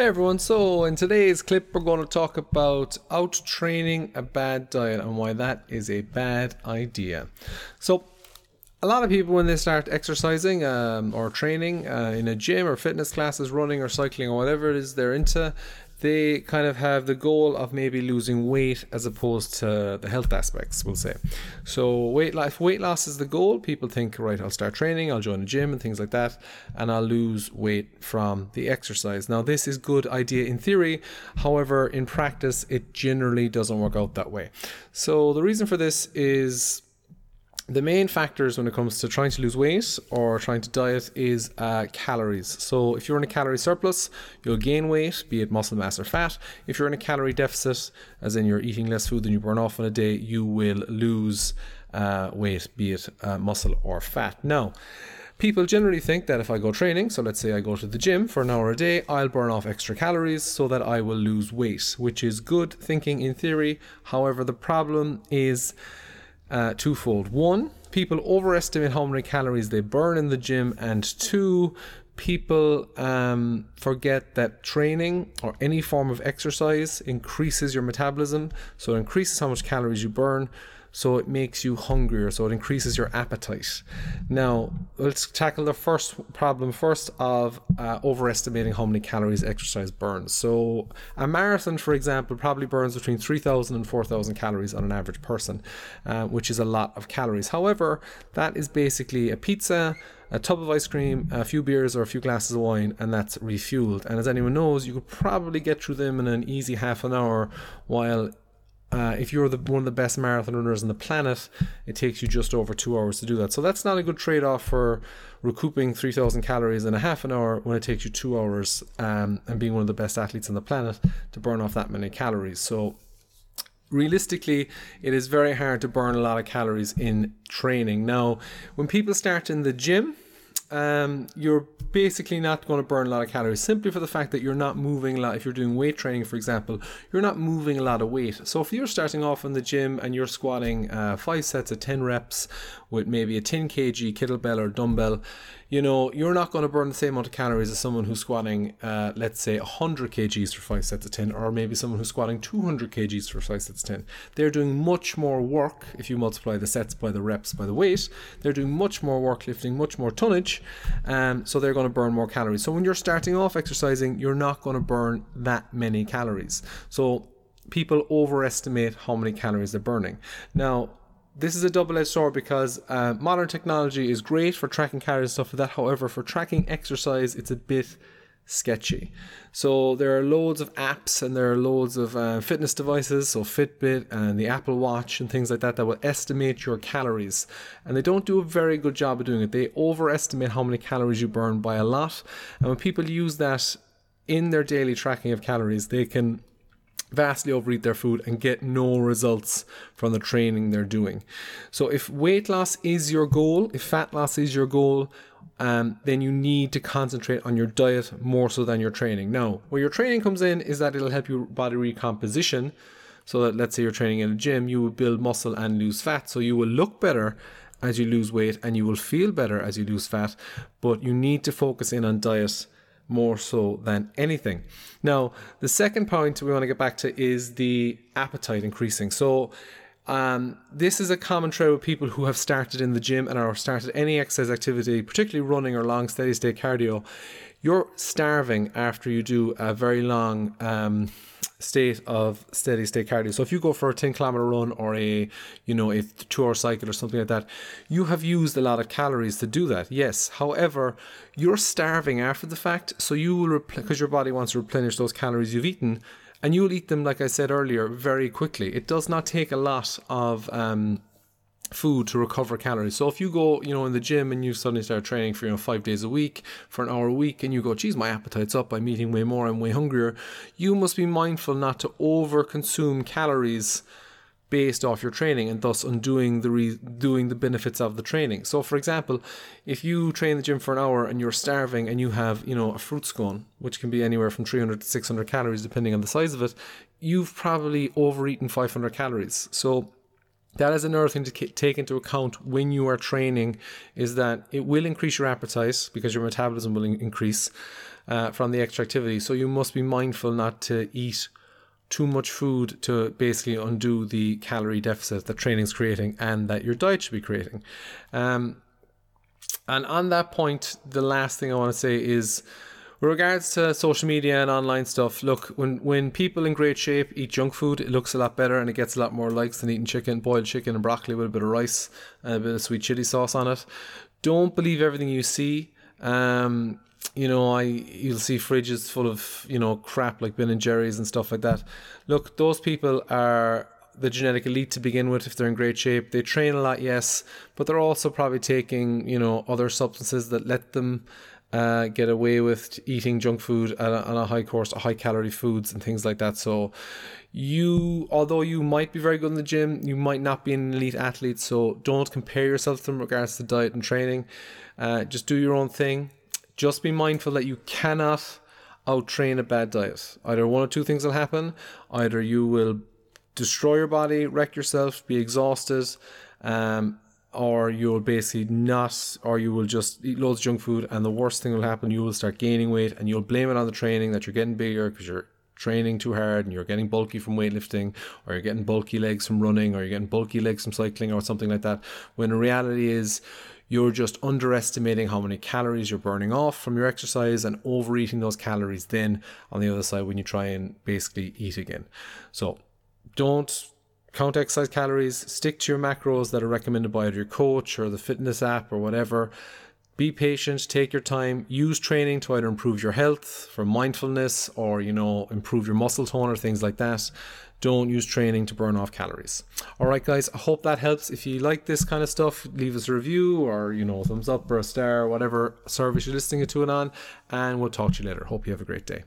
Hey everyone, so in today's clip, we're going to talk about out training a bad diet and why that is a bad idea. So, a lot of people, when they start exercising um, or training uh, in a gym or fitness classes, running or cycling or whatever it is they're into, they kind of have the goal of maybe losing weight as opposed to the health aspects, we'll say. So weight loss, weight loss is the goal. People think, right, I'll start training, I'll join a gym and things like that, and I'll lose weight from the exercise. Now, this is good idea in theory. However, in practice, it generally doesn't work out that way. So the reason for this is the main factors when it comes to trying to lose weight or trying to diet is uh, calories. So, if you're in a calorie surplus, you'll gain weight, be it muscle mass or fat. If you're in a calorie deficit, as in you're eating less food than you burn off in a day, you will lose uh, weight, be it uh, muscle or fat. Now, people generally think that if I go training, so let's say I go to the gym for an hour a day, I'll burn off extra calories so that I will lose weight, which is good thinking in theory. However, the problem is uh, twofold. One, people overestimate how many calories they burn in the gym, and two, people um, forget that training or any form of exercise increases your metabolism, so it increases how much calories you burn so it makes you hungrier, so it increases your appetite. Now, let's tackle the first problem first of uh, overestimating how many calories exercise burns. So, a marathon, for example, probably burns between 3,000 and 4,000 calories on an average person, uh, which is a lot of calories. However, that is basically a pizza a tub of ice cream, a few beers, or a few glasses of wine, and that's refueled. And as anyone knows, you could probably get through them in an easy half an hour, while uh, if you're the, one of the best marathon runners on the planet, it takes you just over two hours to do that. So that's not a good trade off for recouping 3,000 calories in a half an hour when it takes you two hours um, and being one of the best athletes on the planet to burn off that many calories. So realistically, it is very hard to burn a lot of calories in training. Now, when people start in the gym, um, you're basically not going to burn a lot of calories simply for the fact that you're not moving a lot. If you're doing weight training, for example, you're not moving a lot of weight. So if you're starting off in the gym and you're squatting uh, five sets of 10 reps with maybe a 10 kg kettlebell or dumbbell, you know, you're not going to burn the same amount of calories as someone who's squatting, uh, let's say, 100 kgs for five sets of 10, or maybe someone who's squatting 200 kgs for five sets of 10. They're doing much more work if you multiply the sets by the reps by the weight. They're doing much more work lifting, much more tonnage, um, so they're going to burn more calories. So when you're starting off exercising, you're not going to burn that many calories. So people overestimate how many calories they're burning. Now, this is a double-edged sword because uh, modern technology is great for tracking calories and stuff like that. However, for tracking exercise, it's a bit sketchy. So there are loads of apps and there are loads of uh, fitness devices, so Fitbit and the Apple Watch and things like that, that will estimate your calories. And they don't do a very good job of doing it. They overestimate how many calories you burn by a lot. And when people use that in their daily tracking of calories, they can vastly overeat their food and get no results from the training they're doing. So, if weight loss is your goal, if fat loss is your goal, um, then you need to concentrate on your diet more so than your training. Now, where your training comes in is that it'll help your body recomposition. So that let's say you're training in a gym, you will build muscle and lose fat. So you will look better as you lose weight and you will feel better as you lose fat. But you need to focus in on diet more so than anything. Now, the second point we want to get back to is the appetite increasing. So, um, this is a common trait with people who have started in the gym and are started any exercise activity, particularly running or long steady state cardio. You're starving after you do a very long um, state of steady state cardio. So if you go for a 10 kilometer run or a, you know, a two hour cycle or something like that, you have used a lot of calories to do that. Yes. However, you're starving after the fact. So you will, because your body wants to replenish those calories you've eaten and you'll eat them, like I said earlier, very quickly. It does not take a lot of, um, food to recover calories. So if you go, you know, in the gym and you suddenly start training for, you know, five days a week for an hour a week and you go, geez, my appetite's up, I'm eating way more, I'm way hungrier, you must be mindful not to over consume calories based off your training and thus undoing the re- doing the benefits of the training. So for example, if you train the gym for an hour and you're starving and you have, you know, a fruit scone, which can be anywhere from 300 to 600 calories depending on the size of it, you've probably overeaten 500 calories. So that is another thing to take into account when you are training is that it will increase your appetite because your metabolism will increase uh, from the extra activity. So you must be mindful not to eat too much food to basically undo the calorie deficit that training's creating and that your diet should be creating. Um, and on that point, the last thing I want to say is with regards to social media and online stuff, look, when, when people in great shape eat junk food, it looks a lot better and it gets a lot more likes than eating chicken, boiled chicken and broccoli with a bit of rice and a bit of sweet chili sauce on it. Don't believe everything you see. Um, you know, I you'll see fridges full of you know crap like Ben and Jerry's and stuff like that. Look, those people are the genetic elite to begin with if they're in great shape. They train a lot, yes, but they're also probably taking you know other substances that let them uh, get away with eating junk food on a, a high course, high calorie foods and things like that. So, you, although you might be very good in the gym, you might not be an elite athlete. So, don't compare yourself to them in regards to diet and training. Uh, just do your own thing. Just be mindful that you cannot out train a bad diet. Either one or two things will happen. Either you will destroy your body, wreck yourself, be exhausted, um, or you'll basically not, or you will just eat loads of junk food, and the worst thing will happen, you will start gaining weight, and you'll blame it on the training that you're getting bigger because you're training too hard and you're getting bulky from weightlifting or you're getting bulky legs from running or you're getting bulky legs from cycling or something like that when the reality is you're just underestimating how many calories you're burning off from your exercise and overeating those calories then on the other side when you try and basically eat again. So don't count exercise calories, stick to your macros that are recommended by your coach or the fitness app or whatever. Be patient, take your time, use training to either improve your health for mindfulness or, you know, improve your muscle tone or things like that. Don't use training to burn off calories. All right, guys, I hope that helps. If you like this kind of stuff, leave us a review or, you know, thumbs up or a star, or whatever service you're listening to it on, and we'll talk to you later. Hope you have a great day.